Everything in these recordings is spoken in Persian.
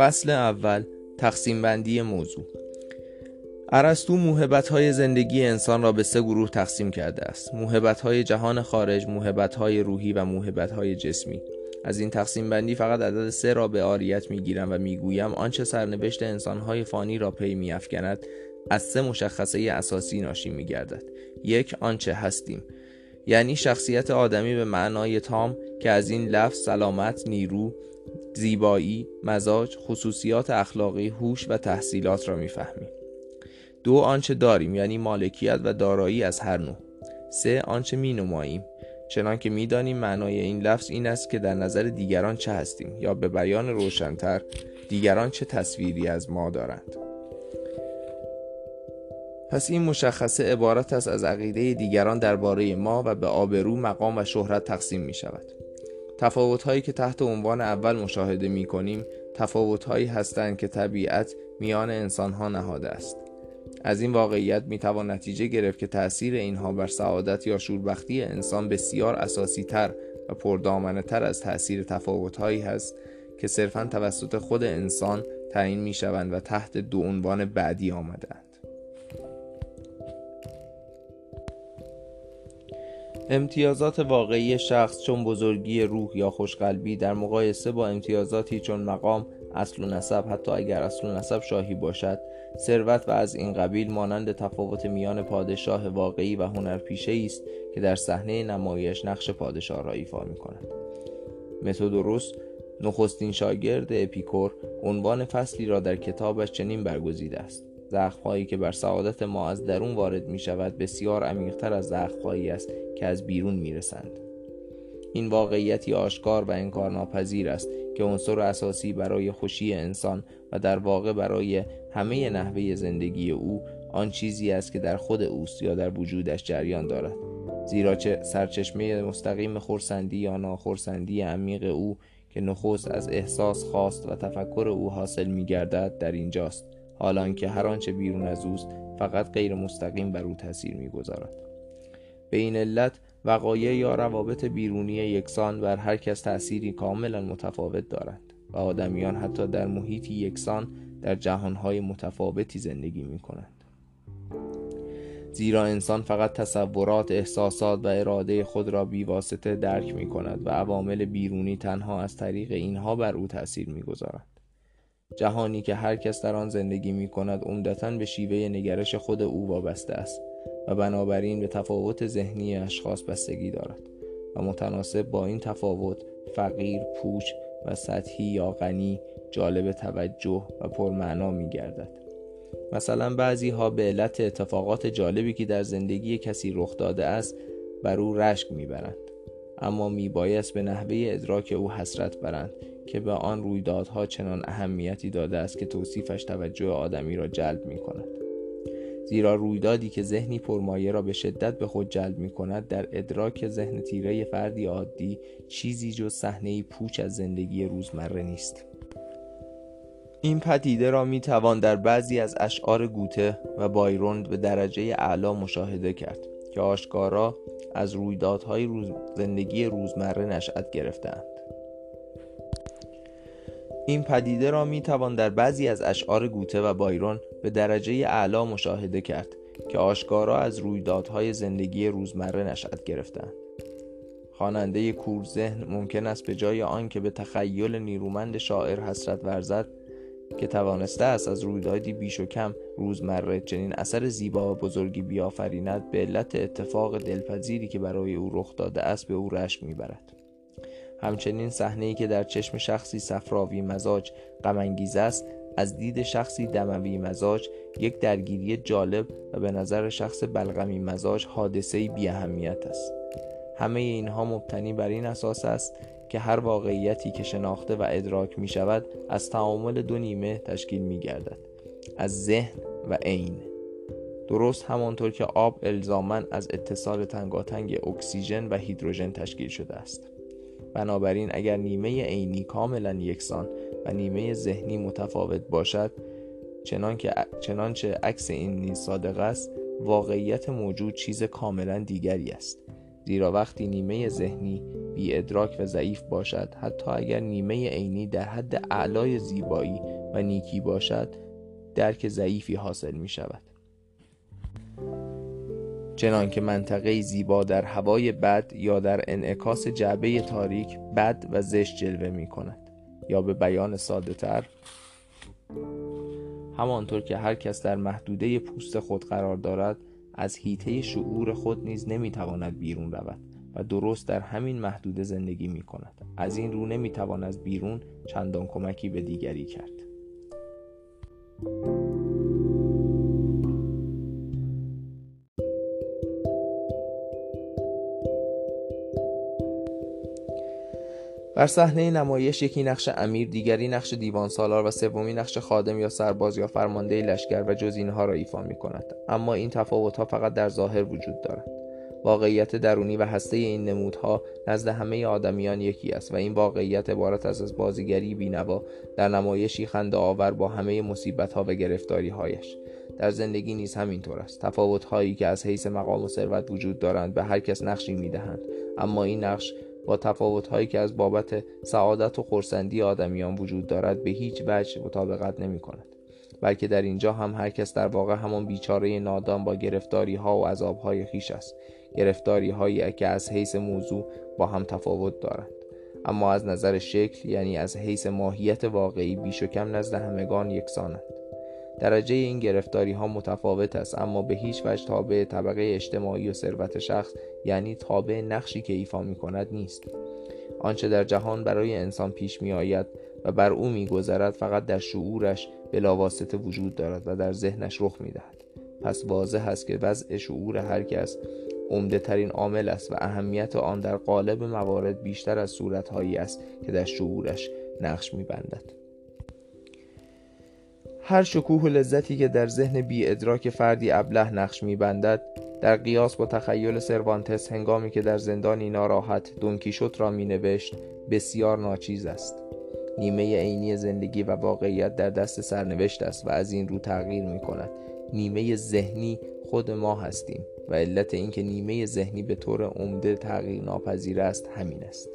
فصل اول تقسیم بندی موضوع. ارسطو موهبت های زندگی انسان را به سه گروه تقسیم کرده است. موهبت های جهان خارج موهبت های روحی و موهبت های جسمی. از این تقسیم بندی فقط عدد سه را به آریت می‌گیرم و می‌گویم آنچه سرنوشت انسانهای فانی را پی میافکند از سه مشخصه اساسی ناشی میگردد. یک آنچه هستیم. یعنی شخصیت آدمی به معنای تام که از این لفظ سلامت نیرو زیبایی مزاج خصوصیات اخلاقی هوش و تحصیلات را می‌فهمیم دو آنچه داریم یعنی مالکیت و دارایی از هر نوع. سه آنچه می نماییم چنان که می‌دانیم معنای این لفظ این است که در نظر دیگران چه هستیم یا به بیان روشنتر دیگران چه تصویری از ما دارند. پس این مشخصه عبارت است از عقیده دیگران درباره ما و به آبرو مقام و شهرت تقسیم می شود تفاوت هایی که تحت عنوان اول مشاهده می کنیم تفاوت هایی هستند که طبیعت میان انسان ها نهاده است. از این واقعیت می توان نتیجه گرفت که تأثیر اینها بر سعادت یا شوربختی انسان بسیار اساسی تر و پردامنه تر از تأثیر تفاوت هایی هست که صرفا توسط خود انسان تعیین می شوند و تحت دو عنوان بعدی آمدند امتیازات واقعی شخص چون بزرگی روح یا خوشقلبی در مقایسه با امتیازاتی چون مقام اصل و نسب حتی اگر اصل و نسب شاهی باشد ثروت و از این قبیل مانند تفاوت میان پادشاه واقعی و هنرپیشه است که در صحنه نمایش نقش پادشاه را ایفا می کند متودوروس نخستین شاگرد اپیکور عنوان فصلی را در کتابش چنین برگزیده است. زخمهایی که بر سعادت ما از درون وارد می شود بسیار عمیقتر از زخمهایی است که از بیرون می رسند. این واقعیتی آشکار و انکارناپذیر است که عنصر اساسی برای خوشی انسان و در واقع برای همه نحوه زندگی او آن چیزی است که در خود اوست یا در وجودش جریان دارد زیرا چه سرچشمه مستقیم خورسندی یا ناخورسندی عمیق او که نخست از احساس خواست و تفکر او حاصل می گردد در اینجاست حالان که هر آنچه بیرون از اوست فقط غیر مستقیم بر او تاثیر می‌گذارد به این علت وقایع یا روابط بیرونی یکسان بر هر کس تأثیری کاملا متفاوت دارند و آدمیان حتی در محیطی یکسان در جهانهای متفاوتی زندگی می کنند. زیرا انسان فقط تصورات، احساسات و اراده خود را بیواسطه درک می کند و عوامل بیرونی تنها از طریق اینها بر او تأثیر می گذارند. جهانی که هر کس در آن زندگی می کند عمدتا به شیوه نگرش خود او وابسته است و بنابراین به تفاوت ذهنی اشخاص بستگی دارد و متناسب با این تفاوت فقیر، پوچ و سطحی یا غنی جالب توجه و پرمعنا می گردد. مثلا بعضی ها به علت اتفاقات جالبی که در زندگی کسی رخ داده است بر او رشک می‌برند اما میبایست به نحوه ادراک او حسرت برند که به آن رویدادها چنان اهمیتی داده است که توصیفش توجه آدمی را جلب می کند. زیرا رویدادی که ذهنی پرمایه را به شدت به خود جلب می کند در ادراک ذهن تیره فردی عادی چیزی جز صحنه پوچ از زندگی روزمره نیست این پدیده را می توان در بعضی از اشعار گوته و بایرون به درجه اعلا مشاهده کرد که آشکارا از رویدادهای روز زندگی روزمره نشأت گرفتند این پدیده را می توان در بعضی از اشعار گوته و بایرون به درجه اعلا مشاهده کرد که آشکارا از رویدادهای زندگی روزمره نشأت گرفتند. خواننده کور ذهن ممکن است به جای آنکه به تخیل نیرومند شاعر حسرت ورزد که توانسته است از رویدادی بیش و کم روزمره چنین اثر زیبا و بزرگی بیافریند به علت اتفاق دلپذیری که برای او رخ داده است به او رشک می‌برد همچنین صحنه که در چشم شخصی صفراوی مزاج غمانگیز است از دید شخصی دموی مزاج یک درگیری جالب و به نظر شخص بلغمی مزاج حادثه بی اهمیت است. همه اینها مبتنی بر این اساس است که هر واقعیتی که شناخته و ادراک می شود از تعامل دو نیمه تشکیل می گردد از ذهن و عین. درست همانطور که آب الزامن از اتصال تنگاتنگ اکسیژن و هیدروژن تشکیل شده است. بنابراین اگر نیمه عینی کاملا یکسان و نیمه ذهنی متفاوت باشد چنانکه چنانچه عکس این نیز صادق است واقعیت موجود چیز کاملا دیگری است. زیرا وقتی نیمه ذهنی بی ادراک و ضعیف باشد حتی اگر نیمه عینی در حد اعلای زیبایی و نیکی باشد درک ضعیفی حاصل می شود چنانکه منطقه زیبا در هوای بد یا در انعکاس جعبه تاریک بد و زشت جلوه می کند. یا به بیان ساده تر همانطور که هر کس در محدوده پوست خود قرار دارد از هیته شعور خود نیز نمی‌تواند بیرون رود و درست در همین محدوده زندگی می کند. از این رو نمی‌توان از بیرون چندان کمکی به دیگری کرد. بر صحنه نمایش یکی نقش امیر دیگری نقش دیوان سالار و سومی نقش خادم یا سرباز یا فرمانده لشکر و جز اینها را ایفا می کند اما این تفاوت ها فقط در ظاهر وجود دارد. واقعیت درونی و هسته این نمودها نزد همه آدمیان یکی است و این واقعیت عبارت از از بازیگری بینوا در نمایشی خنده آور با همه مصیبت ها و گرفتاری هایش در زندگی نیز همینطور است. تفاوت هایی که از حیث مقام و ثروت وجود دارند به هر کس نقشی می‌دهند. اما این نقش با تفاوت هایی که از بابت سعادت و خورسندی آدمیان وجود دارد به هیچ وجه مطابقت نمی کند بلکه در اینجا هم هر کس در واقع همان بیچاره نادان با گرفتاری ها و عذاب های خیش است. گرفتاری هایی که از حیث موضوع با هم تفاوت دارند. اما از نظر شکل یعنی از حیث ماهیت واقعی بیش و کم نزد همگان یکسانند. درجه این گرفتاری ها متفاوت است اما به هیچ وجه تابع طبقه اجتماعی و ثروت شخص یعنی تابع نقشی که ایفا می کند نیست آنچه در جهان برای انسان پیش می آید و بر او می گذرد فقط در شعورش بلاواسطه وجود دارد و در ذهنش رخ می دهد پس واضح است که وضع شعور هر کس عمده ترین عامل است و اهمیت آن در قالب موارد بیشتر از صورتهایی است که در شعورش نقش می بندد. هر شکوه و لذتی که در ذهن بی ادراک فردی ابله نقش می بندد در قیاس با تخیل سروانتس هنگامی که در زندانی ناراحت دونکیشوت را می نوشت بسیار ناچیز است. نیمه عینی زندگی و واقعیت در دست سرنوشت است و از این رو تغییر می کند نیمه ذهنی خود ما هستیم و علت اینکه نیمه ذهنی به طور عمده تغییر ناپذیر است همین است.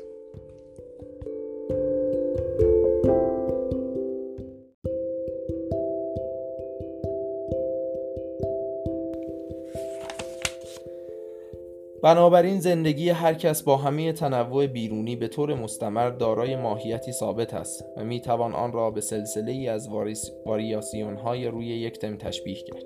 بنابراین زندگی هر کس با همه تنوع بیرونی به طور مستمر دارای ماهیتی ثابت است و می توان آن را به سلسله ای از واریاسیون های روی یک تم تشبیه کرد.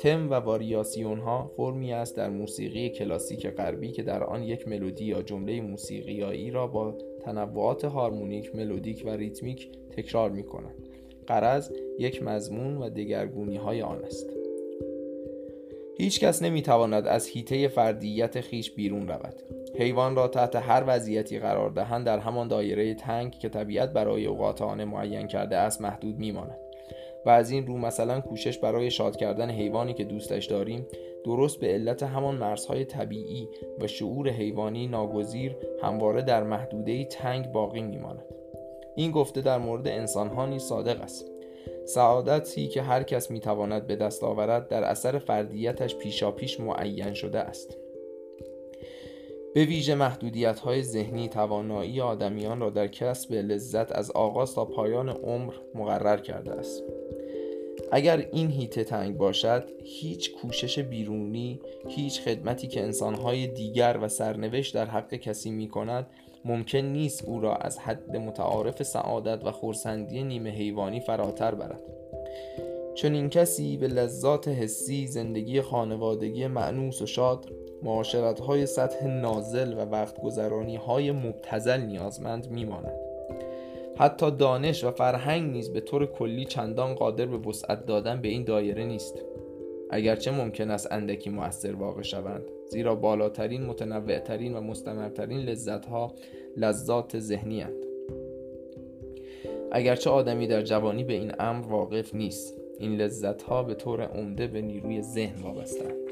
تم و واریاسیون ها فرمی است در موسیقی کلاسیک غربی که در آن یک ملودی یا جمله موسیقیایی را با تنوعات هارمونیک، ملودیک و ریتمیک تکرار می کنند. قرض یک مضمون و دگرگونی های آن است. هیچ کس نمی تواند از حیطه فردیت خیش بیرون رود. حیوان را تحت هر وضعیتی قرار دهند در همان دایره تنگ که طبیعت برای اوقات آن معین کرده است محدود میماند. و از این رو مثلا کوشش برای شاد کردن حیوانی که دوستش داریم درست به علت همان مرزهای طبیعی و شعور حیوانی ناگزیر همواره در محدوده تنگ باقی میماند. این گفته در مورد انسانها نیز صادق است. سعادتی که هر کس می‌تواند به دست آورد در اثر فردیتش پیشاپیش معین شده است. به ویژه محدودیت های ذهنی توانایی آدمیان را در کسب لذت از آغاز تا پایان عمر مقرر کرده است. اگر این هیته تنگ باشد هیچ کوشش بیرونی هیچ خدمتی که انسانهای دیگر و سرنوشت در حق کسی می کند ممکن نیست او را از حد متعارف سعادت و خورسندی نیمه حیوانی فراتر برد. چون این کسی به لذات حسی زندگی خانوادگی معنوس و شاد معاشرت های سطح نازل و وقت گذرانی های مبتزل نیازمند میماند. حتی دانش و فرهنگ نیز به طور کلی چندان قادر به وسعت دادن به این دایره نیست. اگرچه ممکن است اندکی مؤثر واقع شوند. زیرا بالاترین متنوعترین و مستمرترین لذت ها لذات ذهنی هند. اگرچه آدمی در جوانی به این امر واقف نیست این لذت ها به طور عمده به نیروی ذهن وابستند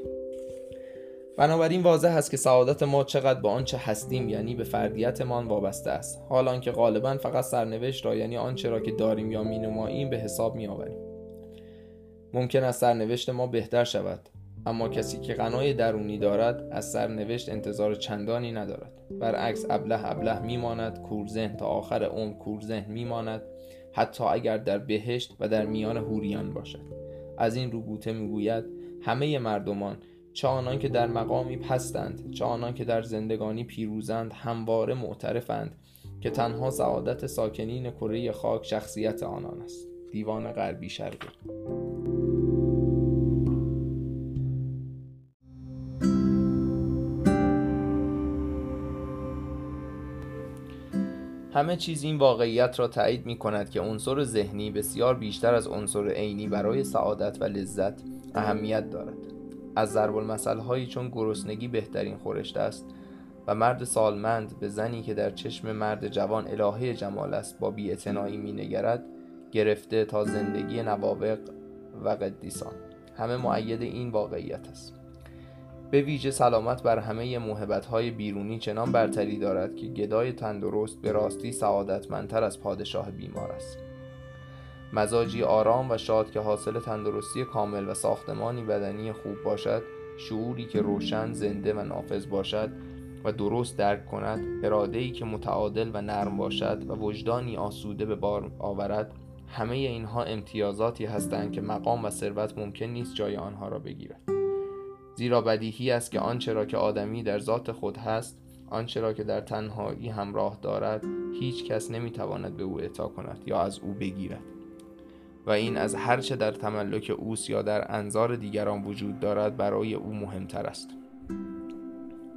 بنابراین واضح است که سعادت ما چقدر به آنچه هستیم یعنی به فردیتمان وابسته است. حالان که غالبا فقط سرنوشت را یعنی آنچه را که داریم یا مینماییم به حساب میآوریم. ممکن است سرنوشت ما بهتر شود. اما کسی که غنای درونی دارد از سرنوشت انتظار چندانی ندارد. برعکس ابله ابله میماند کورذهن تا آخر عمر کورذهن میماند حتی اگر در بهشت و در میان هوریان باشد. از این رو گوته می‌گوید همه مردمان چه آنان که در مقامی پستند چه آنان که در زندگانی پیروزند همواره معترفند که تنها سعادت ساکنین کره خاک شخصیت آنان است. دیوان غربی شرقی. همه چیز این واقعیت را تایید می کند که عنصر ذهنی بسیار بیشتر از عنصر عینی برای سعادت و لذت اهمیت دارد. از ضرب المثل چون گرسنگی بهترین خورشت است و مرد سالمند به زنی که در چشم مرد جوان الهه جمال است با بیاعتنایی مینگرد گرفته تا زندگی نوابق و قدیسان. همه معید این واقعیت است. به ویژه سلامت بر همه موهبت های بیرونی چنان برتری دارد که گدای تندرست به راستی سعادتمندتر از پادشاه بیمار است. مزاجی آرام و شاد که حاصل تندرستی کامل و ساختمانی بدنی خوب باشد شعوری که روشن زنده و نافذ باشد و درست درک کند ای که متعادل و نرم باشد و وجدانی آسوده به بار آورد همه اینها امتیازاتی هستند که مقام و ثروت ممکن نیست جای آنها را بگیرد. زیرا بدیهی است که آنچه را که آدمی در ذات خود هست آنچه را که در تنهایی همراه دارد هیچ کس نمی‌تواند به او اعطا کند یا از او بگیرد. و این از هرچه در تملک اوست یا در انظار دیگران وجود دارد برای او مهمتر است.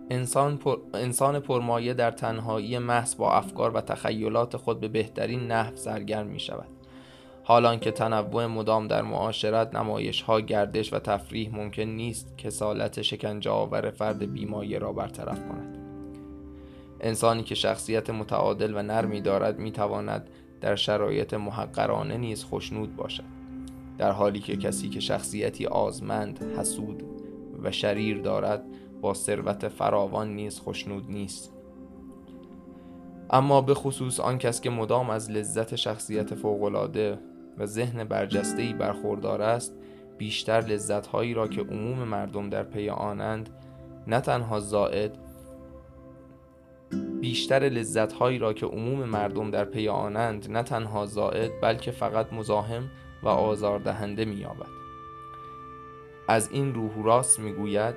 انسان, پر... انسان پرمایه در تنهایی محض با افکار و تخیلات خود به بهترین نحو سرگرم می شود حالان که تنوع مدام در معاشرت نمایش ها گردش و تفریح ممکن نیست که سالت شکنجه آور فرد بیمایه را برطرف کند. انسانی که شخصیت متعادل و نرمی دارد می تواند در شرایط محقرانه نیز خوشنود باشد. در حالی که کسی که شخصیتی آزمند حسود و شریر دارد با ثروت فراوان نیز خوشنود نیست. اما به خصوص آن کس که مدام از لذت شخصیت فوقالعاده و ذهن برجسته برخوردار است بیشتر لذتهایی را که عموم مردم در پی آنند نه تنها زائد بیشتر لذتهایی را که عموم مردم در پی آنند نه تنها زائد بلکه فقط مزاحم و آزاردهنده مییابد. از این روح راست می‌گوید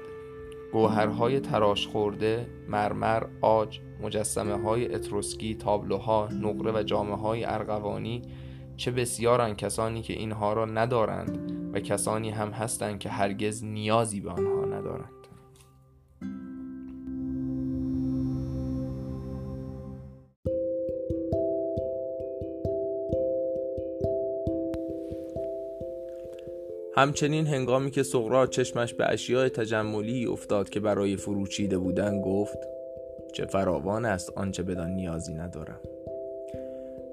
گوهرهای تراش خورده مرمر آج مجسمه های اتروسکی تابلوها نقره و جامعه های ارغوانی چه بسیارن کسانی که اینها را ندارند و کسانی هم هستند که هرگز نیازی به آنها ندارند. همچنین هنگامی که سقراط چشمش به اشیاء تجملی افتاد که برای فروچیده بودن گفت چه فراوان است آنچه بدان نیازی ندارم.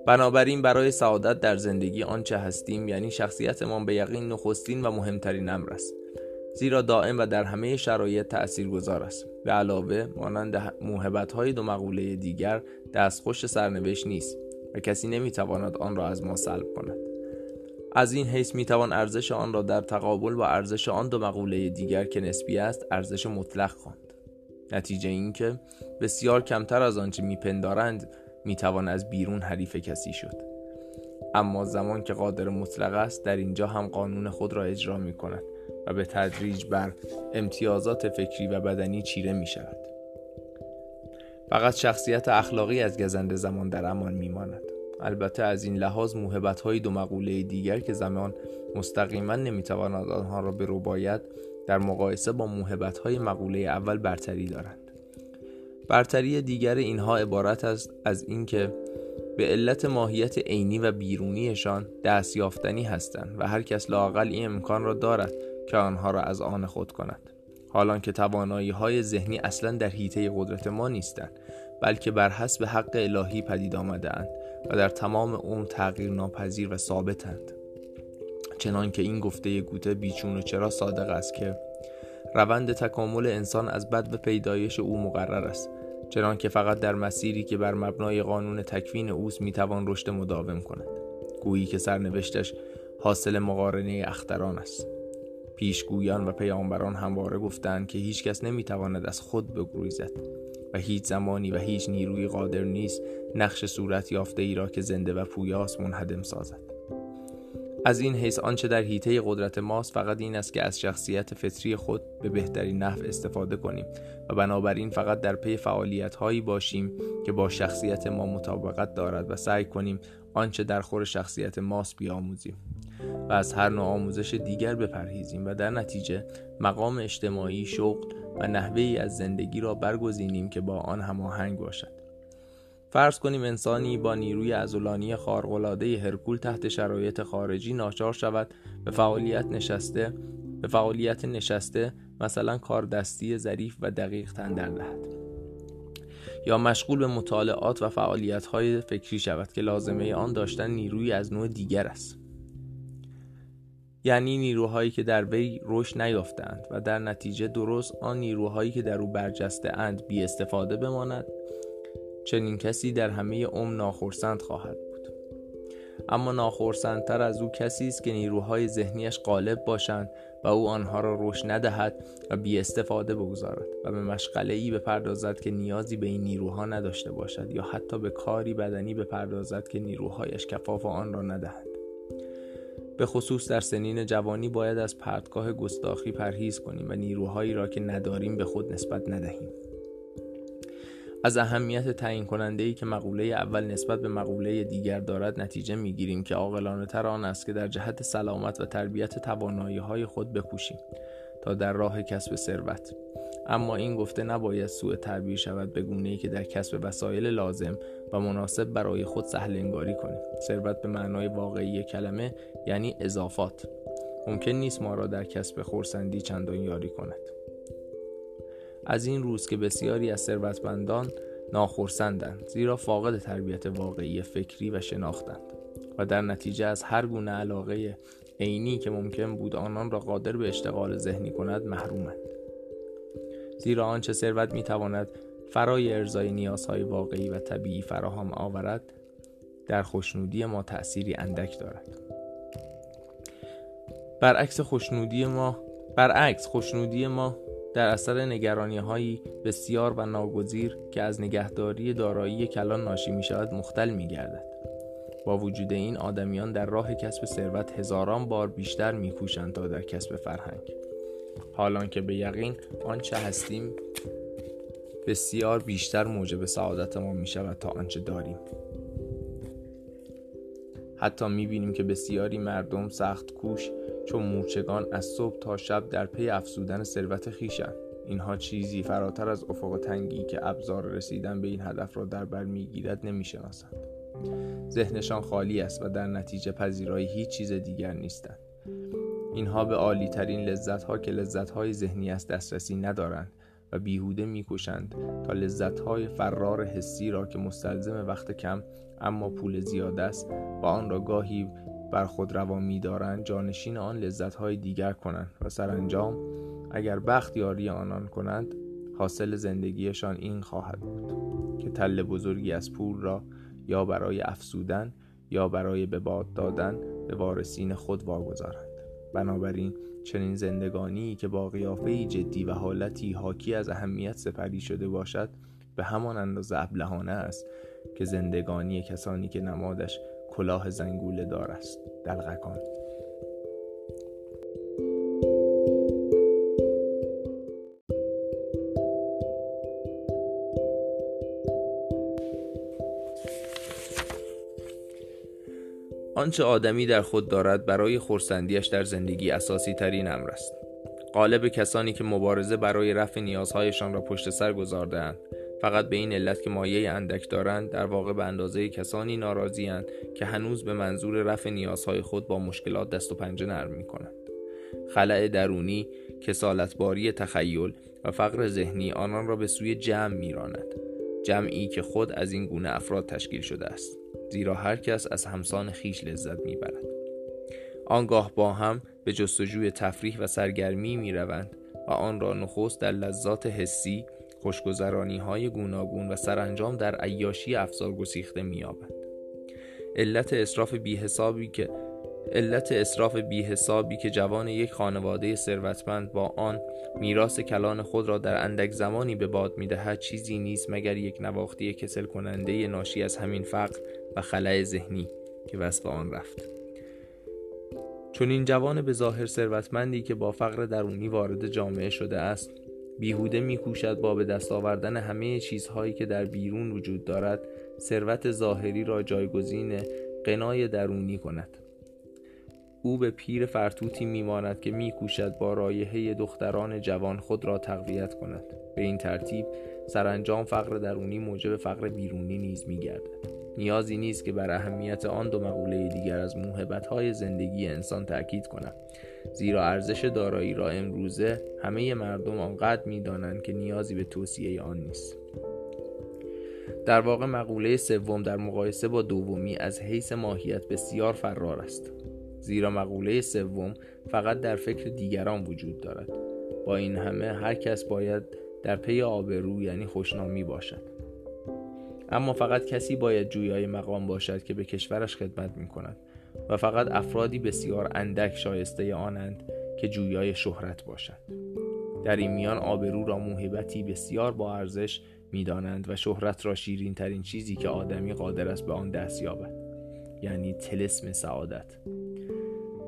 بنابراین برای سعادت در زندگی آنچه هستیم یعنی شخصیتمان به یقین نخستین و مهمترین امر است. زیرا دائم و در همه شرایط تأثیر گذار است. به علاوه مانند موهبت های دو مقوله دیگر دستخوش سرنوشت نیست و کسی نمی‌تواند آن را از ما سلب کند. از این حیث می‌توان ارزش آن را در تقابل با ارزش آن دو مقوله دیگر که نسبی است ارزش مطلق خواند. نتیجه اینکه بسیار کمتر از آنچه میپندارند می‌توان از بیرون حریف کسی شد. اما زمان که قادر مطلق است در اینجا هم قانون خود را اجرا می کند و به تدریج بر امتیازات فکری و بدنی چیره می شود فقط شخصیت اخلاقی از گزنده زمان در امان می ماند. البته از این لحاظ موهبت های دو مقوله دیگر که زمان مستقیما نمی‌تواند آنها را به رو باید در مقایسه با موهبت های مقوله اول برتری دارند. برتری دیگر اینها عبارت است از اینکه به علت ماهیت عینی و بیرونیشان دست یافتنی هستند و هر کس لاقل این امکان را دارد که آنها را از آن خود کند. حالان که توانایی های ذهنی اصلا در حیطه قدرت ما نیستند بلکه بر حسب حق الهی پدید آمده اند و در تمام عمر تغییر ناپذیر و ثابتند. چنان که این گفته گوته بیچون و چرا صادق است که روند تکامل انسان از بد و پیدایش او مقرر است. چنان که فقط در مسیری که بر مبنای قانون تکوین اوست می‌توان رشد مداوم کند. گویی که سرنوشتش حاصل مقارنه اختران است. پیشگویان و پیامبران همواره گفتند که هیچکس نمی‌تواند از خود بگریزد و هیچ زمانی و هیچ نیروی قادر نیست نقش صورت یافته ای را که زنده و پویاست منهدم سازد. از این حیث آنچه در حیطه قدرت ماست فقط این است که از شخصیت فطری خود به بهترین نحو استفاده کنیم و بنابراین فقط در پی فعالیت هایی باشیم که با شخصیت ما مطابقت دارد و سعی کنیم آنچه در خور شخصیت ماست بیاموزیم و از هر نوع آموزش دیگر بپرهیزیم و در نتیجه مقام اجتماعی شغل و نحوه ای از زندگی را برگزینیم که با آن هماهنگ باشد. فرض کنیم انسانی با نیروی ازولانی خارق‌العاده هرکول تحت شرایط خارجی ناچار شود به فعالیت نشسته به فعالیت نشسته مثلا کار دستی ظریف و دقیق تندر دهد. یا مشغول به مطالعات و فعالیت های فکری شود که لازمه آن داشتن نیروی از نوع دیگر است. یعنی نیروهایی که در وی رشد نیافتند و در نتیجه درست آن نیروهایی که در او برجسته اند بی استفاده بماند چنین کسی در همه عمر ناخرسند خواهد بود. اما ناخرسندتر از او کسی است که نیروهای ذهنیش غالب باشند و او آنها را رشد ندهد و بی استفاده بگذارد و به مشغله ای بپردازد که نیازی به این نیروها نداشته باشد یا حتی به کاری بدنی بپردازد که نیروهایش کفاف آن را ندهد. به خصوص در سنین جوانی باید از پرتگاه گستاخی پرهیز کنیم و نیروهایی را که نداریم به خود نسبت ندهیم. از اهمیت تعیین کننده ای که مقوله اول نسبت به مقوله دیگر دارد نتیجه می گیریم که عاقلانه تر آن است که در جهت سلامت و تربیت توانایی های خود بکوشیم تا در راه کسب ثروت. اما این گفته نباید سوء تعبیر شود به گونه ای که در کسب وسایل لازم و مناسب برای خود سهل انگاری کنیم. ثروت به معنای واقعی کلمه یعنی اضافات. ممکن نیست ما را در کسب خورسندی چندان یاری کند. از این روز که بسیاری از ثروتمندان ناخرسندند زیرا فاقد تربیت واقعی فکری و شناختند و در نتیجه از هر گونه علاقه عینی که ممکن بود آنان را قادر به اشتغال ذهنی کند محرومند. زیرا آنچه ثروت می‌تواند فرای ارزای نیازهای واقعی و طبیعی فراهم آورد در خوشنودی ما تأثیری اندک دارد. برعکس خوشنودی ما برعکس خوشنودی ما در اثر نگرانی هایی بسیار و ناگزیر که از نگهداری دارایی کلان ناشی می شود مختل می گردد. با وجود این آدمیان در راه کسب ثروت هزاران بار بیشتر می تا در کسب فرهنگ حالان که به یقین آنچه هستیم بسیار بیشتر موجب سعادت ما می شود تا آنچه داریم حتی می بینیم که بسیاری مردم سخت کوش چون مورچگان از صبح تا شب در پی افزودن ثروت خیشند اینها چیزی فراتر از افق تنگی که ابزار رسیدن به این هدف را در بر می‌گیرد نمی‌شناسند. ذهنشان خالی است و در نتیجه پذیرای هیچ چیز دیگر نیستند. اینها به عالی ترین لذت ها که لذت های ذهنی است دسترسی ندارند و بیهوده می‌کشند تا لذت های فرار حسی را که مستلزم وقت کم اما پول زیاد است و آن را گاهی بر خود روا میدارند جانشین آن لذت های دیگر کنند و سرانجام اگر بخت یاری آنان کنند حاصل زندگیشان این خواهد بود که تل بزرگی از پول را یا برای افسودن یا برای به باد دادن به وارثین خود واگذارند. بنابراین چنین زندگانی که با قیافه جدی و حالتی حاکی از اهمیت سپری شده باشد به همان اندازه ابلهانه است که زندگانی کسانی که نمادش کلاه زنگوله دار است. دلغکان. آنچه آدمی در خود دارد برای خورسندیش در زندگی اساسی ترین امر است. قالب کسانی که مبارزه برای رفع نیازهایشان را پشت سر گذاردهاند فقط به این علت که مایه اندک دارند در واقع به اندازه کسانی ناراضیاند که هنوز به منظور رفع نیازهای خود با مشکلات دست و پنجه نرم می کنند. خلع درونی، کسالتباری تخیل و فقر ذهنی آنان را به سوی جمع میراند. جمعی که خود از این گونه افراد تشکیل شده است. زیرا هر کس از همسان خیش لذت می‌برد. آنگاه با هم به جستجوی تفریح و سرگرمی می روند و آن را نخست در لذات حسی خوشگذرانی های گوناگون و سرانجام در عیاشی افزار گسیخته میابند علت اصراف بی حسابی که علت اصراف بی حسابی که جوان یک خانواده ثروتمند با آن میراث کلان خود را در اندک زمانی به باد می‌دهد چیزی نیست مگر یک نواختی کسل کننده ناشی از همین فقر و خلع ذهنی که وصف آن رفت. چون این جوان به ظاهر ثروتمندی که با فقر درونی وارد جامعه شده است بیهوده میکوشد با به دست آوردن همه چیزهایی که در بیرون وجود دارد ثروت ظاهری را جایگزین قنای درونی کند. او به پیر فرتوتی میماند که میکوشد با رایحه دختران جوان خود را تقویت کند. به این ترتیب سرانجام فقر درونی موجب فقر بیرونی نیز میگردد. نیازی نیست که بر اهمیت آن دو مقوله دیگر از موهبت‌های زندگی انسان تأکید کنم. زیرا ارزش دارایی را امروزه همه مردم آنقدر می‌دانند که نیازی به توصیه آن نیست. در واقع مقوله سوم در مقایسه با دومی از حیث ماهیت بسیار فرار است. زیرا مقوله سوم فقط در فکر دیگران وجود دارد. با این همه هر کس باید در پی آبرو یعنی خوشنامی باشد. اما فقط کسی باید جویای مقام باشد که به کشورش خدمت می کند و فقط افرادی بسیار اندک شایسته آنند که جویای شهرت باشند در این میان آبرو را موهبتی بسیار با ارزش می‌دانند و شهرت را شیرین ترین چیزی که آدمی قادر است به آن دست یابد یعنی تلسم سعادت.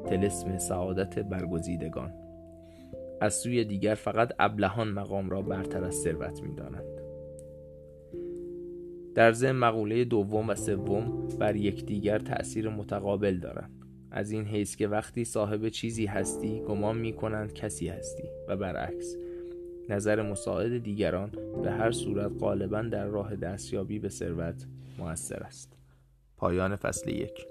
تلسم سعادت برگزیدگان. از سوی دیگر فقط ابلهان مقام را برتر از ثروت می‌دانند. در ضمن مقوله دوم و سوم بر یکدیگر تأثیر متقابل دارند. از این حیث که وقتی صاحب چیزی هستی گمان می کنند کسی هستی و برعکس نظر مساعد دیگران به هر صورت غالبا در راه دستیابی به ثروت موثر است. پایان فصل یک.